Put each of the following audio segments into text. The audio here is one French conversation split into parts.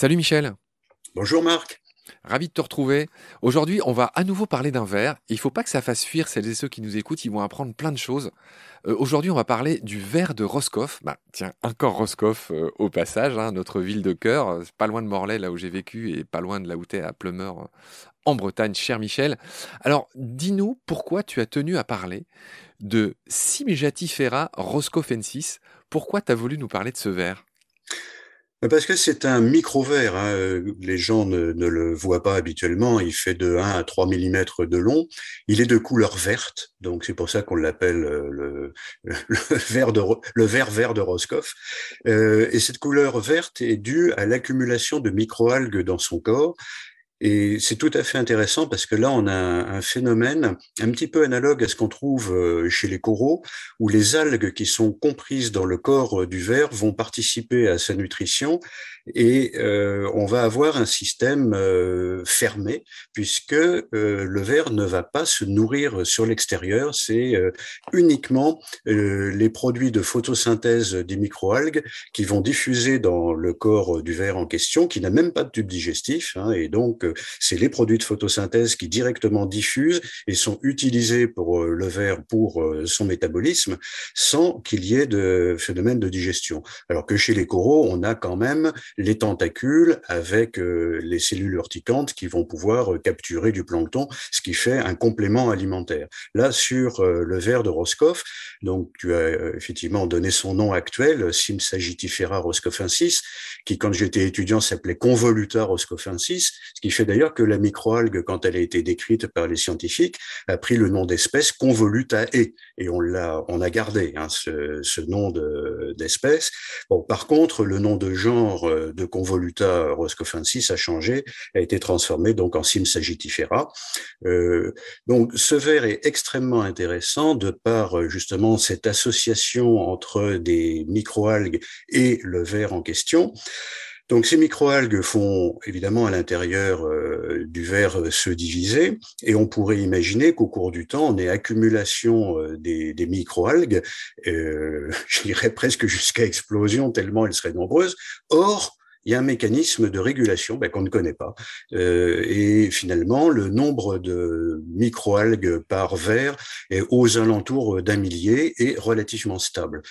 Salut Michel. Bonjour Marc. Ravi de te retrouver. Aujourd'hui, on va à nouveau parler d'un verre. Il faut pas que ça fasse fuir celles et ceux qui nous écoutent, ils vont apprendre plein de choses. Euh, aujourd'hui, on va parler du verre de Roscoff. Bah, tiens, encore Roscoff euh, au passage, hein, notre ville de cœur, euh, pas loin de Morlaix, là où j'ai vécu, et pas loin de là où à Plumeur, en Bretagne, cher Michel. Alors, dis-nous pourquoi tu as tenu à parler de Simijatifera Roscoffensis. Pourquoi tu as voulu nous parler de ce verre? Parce que c'est un micro-verre, hein. les gens ne, le voient pas habituellement, il fait de 1 à 3 mm de long, il est de couleur verte, donc c'est pour ça qu'on l'appelle euh, le, le, le verre vert de Roscoff. Euh, et cette couleur verte est due à l'accumulation de microalgues dans son corps, et c'est tout à fait intéressant parce que là, on a un phénomène un petit peu analogue à ce qu'on trouve euh, chez les coraux, où les algues qui sont comprises dans le corps du ver vont participer à sa nutrition et euh, on va avoir un système euh, fermé puisque le ver ne va pas se nourrir sur l'extérieur, c'est uniquement les produits de photosynthèse des microalgues qui vont diffuser dans le corps du ver en question, qui n'a même pas de tube digestif, hein, et donc c'est les produits de photosynthèse qui directement diffusent et sont utilisés pour euh, le ver pour euh, son métabolisme sans qu'il y ait de phénomène de digestion. Alors que chez les coraux, on a quand même les tentacules avec euh, les cellules urticantes qui vont pouvoir capturer du plancton, ce qui fait un complément alimentaire. Là, sur le ver de Roscoff, donc tu as effectivement donné son nom actuel, Simsagitifera roscoffensis, qui quand j'étais étudiant s'appelait Convoluta roscoffensis, ce qui fait d'ailleurs que la microalgue, quand elle a été décrite par les scientifiques, a pris le nom d'espèce Convoluta E, et on l'a, on a gardé hein, ce, nom d'espèce. bon, par contre, le nom de genre euh, de Convoluta roscoffensis a changé, a été transformé donc en Sim sagittifera. Euh, donc, ce ver est extrêmement intéressant de par euh, justement cette association entre des microalgues et le ver en question. Donc ces microalgues font évidemment à l'intérieur euh, du verre euh, se diviser et on pourrait imaginer qu'au cours du temps, on ait accumulation euh, des, microalgues, je dirais presque jusqu'à explosion tellement elles seraient nombreuses. Or, il y a un mécanisme de régulation ben, qu'on ne connaît pas. Euh, et finalement, le nombre de microalgues par verre est aux alentours d'un millier et relativement stable.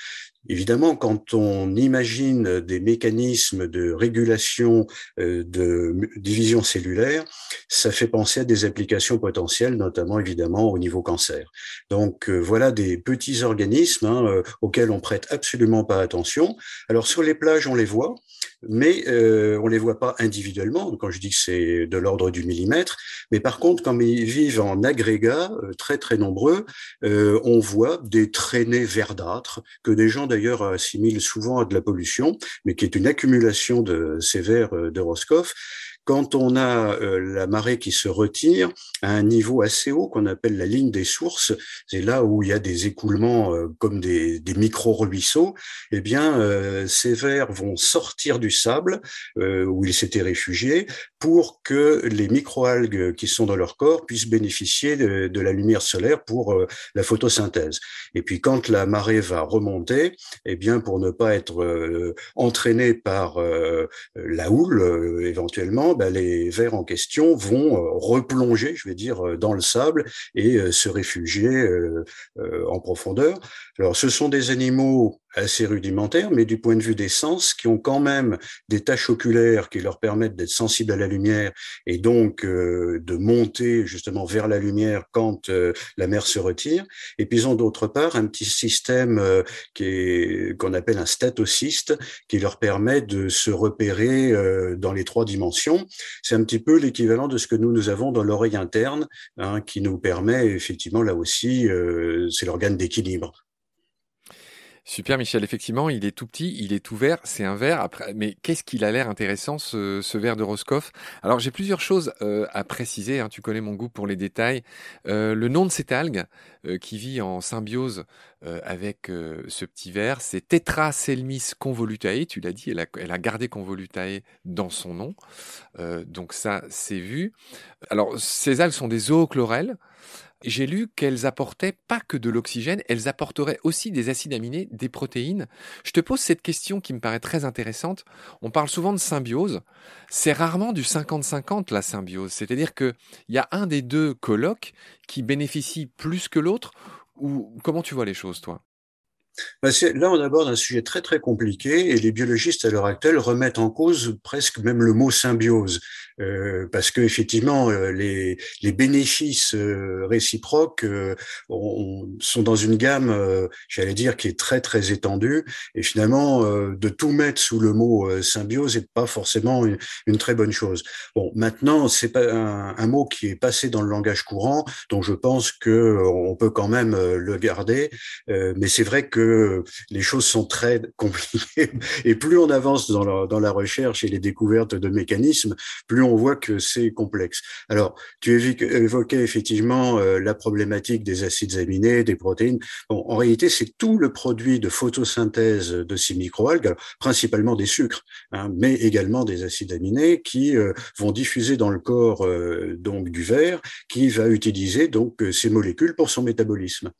Évidemment, quand on imagine des mécanismes de régulation euh, de division cellulaire, ça fait penser à des applications potentielles, notamment évidemment au niveau cancer. Donc euh, voilà des petits organismes hein, euh, auxquels on prête absolument pas attention. Alors sur les plages, on les voit, mais euh, on les voit pas individuellement. Quand je dis que c'est de l'ordre du millimètre, mais par contre, quand ils vivent en agrégat très très nombreux, on voit des traînées verdâtres que des gens d'ailleurs assimile souvent à de la pollution, mais qui est une accumulation de verres euh, de Roscoff quand on a euh, la marée qui se retire à un niveau assez haut qu'on appelle la ligne des sources, c'est là où il y a des écoulements euh, comme des, micro-ruisseaux, eh bien, euh, ces vers vont sortir du sable où ils s'étaient réfugiés pour que les microalgues qui sont dans leur corps puissent bénéficier de, la lumière solaire pour la photosynthèse. Et puis, quand la marée va remonter, eh bien, pour ne pas être entraîné par la houle, éventuellement, bah, les vers en question vont euh, replonger, je vais dire, euh, dans le sable et euh, se réfugier en profondeur. Alors, ce sont des animaux assez rudimentaires, mais du point de vue des sens, qui ont quand même des taches oculaires qui leur permettent d'être sensibles à la lumière et donc euh, de monter justement vers la lumière quand euh, la mer se retire. Et puis ils ont d'autre part un petit système euh, qui est qu'on appelle un statocyste, qui leur permet de se repérer dans les trois dimensions. C'est un petit peu l'équivalent de ce que nous nous avons dans l'oreille interne, hein, qui nous permet effectivement là aussi, c'est l'organe d'équilibre. Super Michel, effectivement, il est tout petit, il est tout vert, c'est un verre. Après, mais qu'est-ce qu'il a l'air intéressant ce, ce verre de Roscoff? Alors j'ai plusieurs choses euh, à préciser. Hein, tu connais mon goût pour les détails. Euh, le nom de cette algue euh, qui vit en symbiose avec ce petit verre, c'est Tetraselmis convolutae. Tu l'as dit, elle a, elle a, gardé convolutae dans son nom. donc ça, c'est vu. Alors ces algues sont des zoochlorelles. J'ai lu qu'elles apportaient pas que de l'oxygène, elles apporteraient aussi des acides aminés, des protéines. Je te pose cette question qui me paraît très intéressante. On parle souvent de symbiose. C'est rarement du 50-50 la symbiose. C'est-à-dire qu'il y a un des deux colocs qui bénéficie plus que l'autre. Ou comment tu vois les choses, toi? Là, on aborde un sujet très très compliqué et les biologistes à l'heure actuelle remettent en cause presque même le mot symbiose. Euh, parce que effectivement euh, les, bénéfices euh, réciproques sont dans une gamme, j'allais dire, qui est très très étendue et finalement de tout mettre sous le mot symbiose n'est pas forcément une, très bonne chose. Bon, maintenant c'est pas un, un, mot qui est passé dans le langage courant, donc je pense que on peut quand même le garder, mais c'est vrai que les choses sont très compliquées et plus on avance dans la, recherche et les découvertes de mécanismes, plus on on voit que c'est complexe. Alors, tu évoquais effectivement euh, la problématique des acides aminés, des protéines. Bon, en réalité, c'est tout le produit de photosynthèse de ces microalgues, principalement des sucres, hein, mais également des acides aminés qui euh, vont diffuser dans le corps euh, donc du verre, qui va utiliser donc ces molécules pour son métabolisme.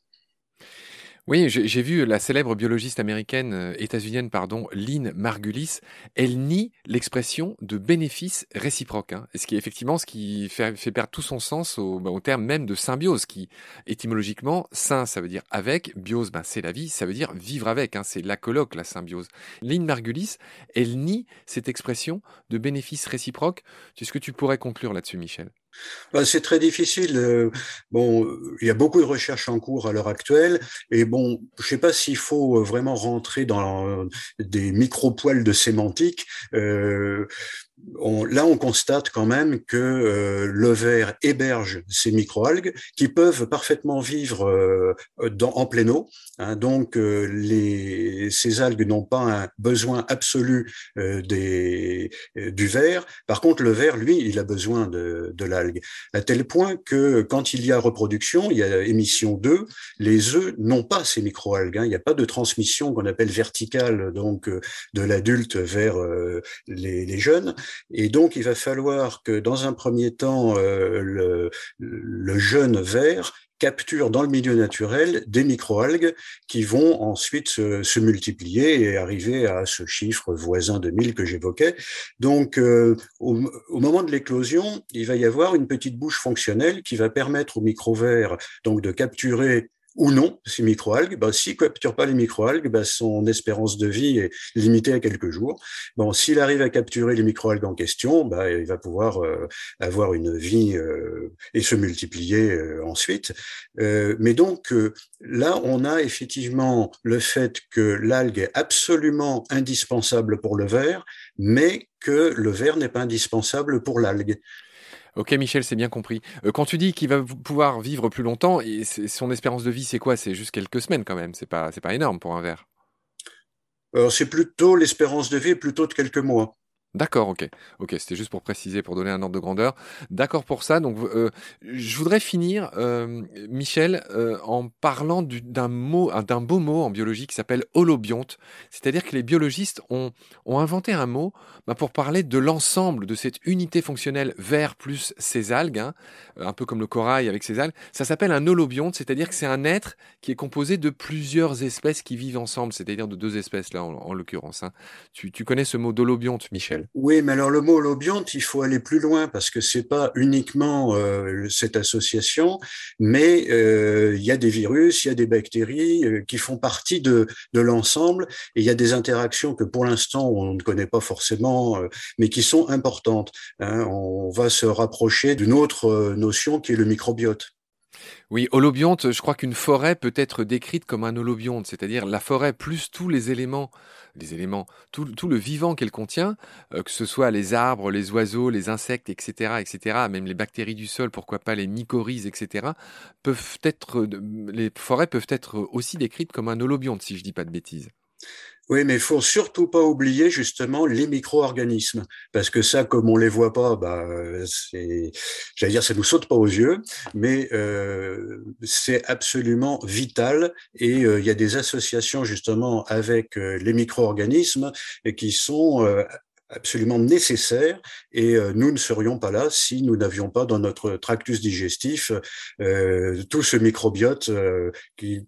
Oui, j'ai vu la célèbre biologiste américaine, euh, états-unienne, pardon, Lynn Margulis, elle nie l'expression de bénéfice réciproque, hein, ce qui est effectivement ce qui fait, perdre tout son sens au, bah, au, terme même de symbiose, qui étymologiquement, sain, ça veut dire avec, biose, ben, c'est la vie, ça veut dire vivre avec, hein, c'est la colloque, la symbiose. Lynn Margulis, elle nie cette expression de bénéfice réciproque. Est-ce que tu pourrais conclure là-dessus, Michel? Bah, c'est très difficile. Euh, bon, il y a beaucoup de recherches en cours à l'heure actuelle, et bon, je sais pas s'il faut euh, vraiment rentrer dans des micro-poils de sémantique. Euh, là, on constate quand même que euh, le verre héberge ces microalgues qui peuvent parfaitement vivre euh, dans, en plein eau. Hein, donc, euh, les, ces algues n'ont pas un besoin absolu des, du verre. Par contre, le verre, lui, il a besoin de, de l'algue, à tel point que quand il y a reproduction, il y a émission d'œufs, les œufs n'ont pas ces microalgues. Hein, il n'y a pas de transmission qu'on appelle verticale, donc de l'adulte vers les, les jeunes. Et donc, il va falloir que, dans un premier temps, euh, le, jeune ver capture dans le milieu naturel des microalgues qui vont ensuite se, multiplier et arriver à ce chiffre voisin de 1000 que j'évoquais. Donc, euh, au, moment de l'éclosion, il va y avoir une petite bouche fonctionnelle qui va permettre au micro-ver donc de capturer ou non ces microalgues. Ben, s'il ne capture pas les microalgues, ben, son espérance de vie est limitée à quelques jours. Bon, s'il arrive à capturer les microalgues en question, ben, il va pouvoir euh, avoir une vie euh, et se multiplier euh, ensuite. mais donc là, on a effectivement le fait que l'algue est absolument indispensable pour le verre, mais que le verre n'est pas indispensable pour l'algue. Ok, Michel, c'est bien compris. Euh, quand tu dis qu'il va pouvoir vivre plus longtemps, et son espérance de vie, c'est quoi? C'est juste quelques semaines quand même. C'est pas, c'est pas énorme pour un verre. c'est plutôt l'espérance de vie, plutôt de quelques mois. D'accord, ok. Ok, c'était juste pour préciser, pour donner un ordre de grandeur. D'accord pour ça. Donc, euh, je voudrais finir, euh, Michel, euh, en parlant d'un mot, d'un beau mot en biologie qui s'appelle holobionte. C'est-à-dire que les biologistes ont, inventé un mot bah, pour parler de l'ensemble de cette unité fonctionnelle vert plus ces algues, hein, un peu comme le corail avec ses algues. Ça s'appelle un holobionte, c'est-à-dire que c'est un être qui est composé de plusieurs espèces qui vivent ensemble, c'est-à-dire de deux espèces là, en, l'occurrence. Hein. Tu, tu connais ce mot d'holobionte, Michel? Oui, mais alors le mot lobionte, il faut aller plus loin parce que c'est pas uniquement euh, cette association, mais euh, il y a des virus, il y a des bactéries euh, qui font partie de, l'ensemble et il y a des interactions que pour l'instant on ne connaît pas forcément, mais qui sont importantes. Hein. On va se rapprocher d'une autre notion qui est le microbiote. Oui, holobionte, je crois qu'une forêt peut être décrite comme un holobionte, c'est-à-dire la forêt plus tous les éléments, les éléments, tout, le vivant qu'elle contient, euh, que ce soit les arbres, les oiseaux, les insectes, etc., etc., même les bactéries du sol, pourquoi pas les mycorhizes, etc., peuvent être, les forêts peuvent être aussi décrites comme un holobionte, si je dis pas de bêtises. Oui, mais il faut surtout pas oublier justement les micro-organismes, parce que ça, comme on les voit pas, bah, c'est, j'allais dire, ça nous saute pas aux yeux, mais euh, c'est absolument vital. Et euh, il y a des associations justement avec euh, les micro-organismes qui sont absolument nécessaire et euh, nous ne serions pas là si nous n'avions pas dans notre tractus digestif euh, tout ce microbiote euh,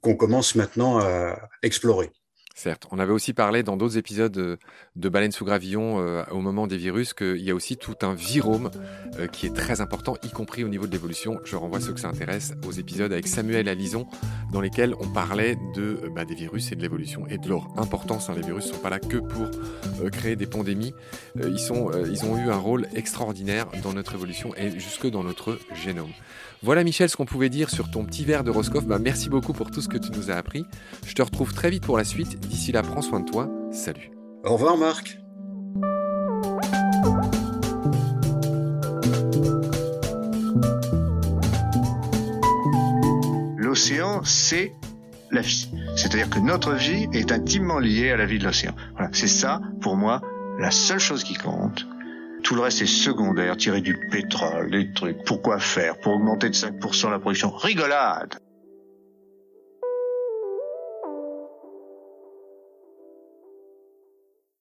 qu'on commence maintenant à explorer. Certes, on avait aussi parlé dans d'autres épisodes de, de Baleine sous gravillon euh, au moment des virus qu'il y a aussi tout un virome euh, qui est très important, y compris au niveau de l'évolution. Je renvoie ceux que ça intéresse aux épisodes avec Samuel Alison dans lesquels on parlait de, euh, bah, des virus et de l'évolution et de leur importance. Hein. Les virus ne sont pas là que pour créer des pandémies. ils ont eu un rôle extraordinaire dans notre évolution et jusque dans notre génome. Voilà Michel ce qu'on pouvait dire sur ton petit verre de Roscoff. Bah, merci beaucoup pour tout ce que tu nous as appris. Je te retrouve très vite pour la suite. D'ici là, prends soin de toi. Salut. Au revoir Marc. L'océan, c'est la vie. C'est-à-dire que notre vie est intimement liée à la vie de l'océan. Voilà, c'est ça, pour moi, la seule chose qui compte. Tout le reste est secondaire, tirer du pétrole, des trucs. Pourquoi faire? Pour augmenter de 5% la production Rigolade